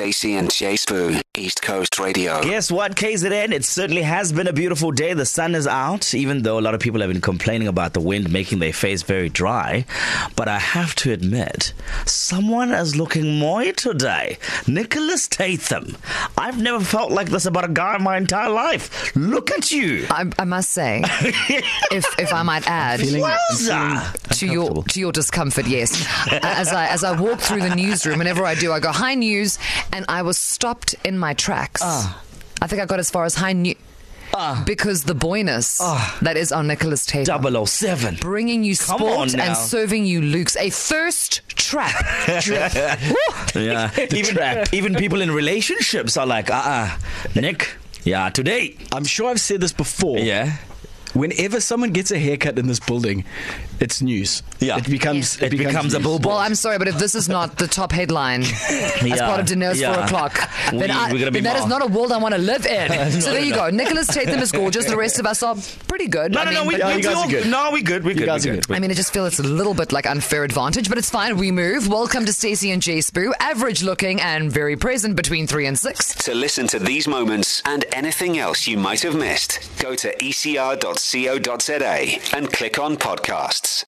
Stacey and J Sbu, East Coast Radio. Guess what, KZN? It certainly has been a beautiful day. The sun is out, even though a lot of people have been complaining about the wind making their face very dry. But I have to admit, someone is looking moist today. Nicholas Tatham. I've never felt like this about a guy in my entire life. Look at you. I, I must say, if if I might add Wowza. to your to your discomfort, yes. As I as I walk through the newsroom, whenever I do, I go hi news, and I was stopped in my tracks. I think I got as far as hi news. because the boyness that is on Nicholas Tatham. 007. Bringing you Come sport and serving you Luke's a thirst trap. Yeah. even, even people in relationships are like, uh uh Nick, yeah, today. I'm sure I've said this before. Yeah. Whenever someone gets a haircut in this building, it's news. Yeah. It becomes It becomes a news. billboard. Well, I'm sorry, but if this is not the top headline as Yeah, part of Diner's yeah. four o'clock, then, We- I, we're gonna be then that is not a world I want to live in. so there you go. Nicholas Tatham is gorgeous. The rest of us are pretty good. No, I no, no, we, but- Yeah, we you guys all- are good. No, we good. We good. guys we are good. good. I mean, I just feel it's a little bit like unfair advantage, but it's fine. We move. Welcome to Stacey and J Sbu, average looking and very present between three and six. To listen to these moments and anything else you might have missed, go to ecr.co.za and click on podcasts.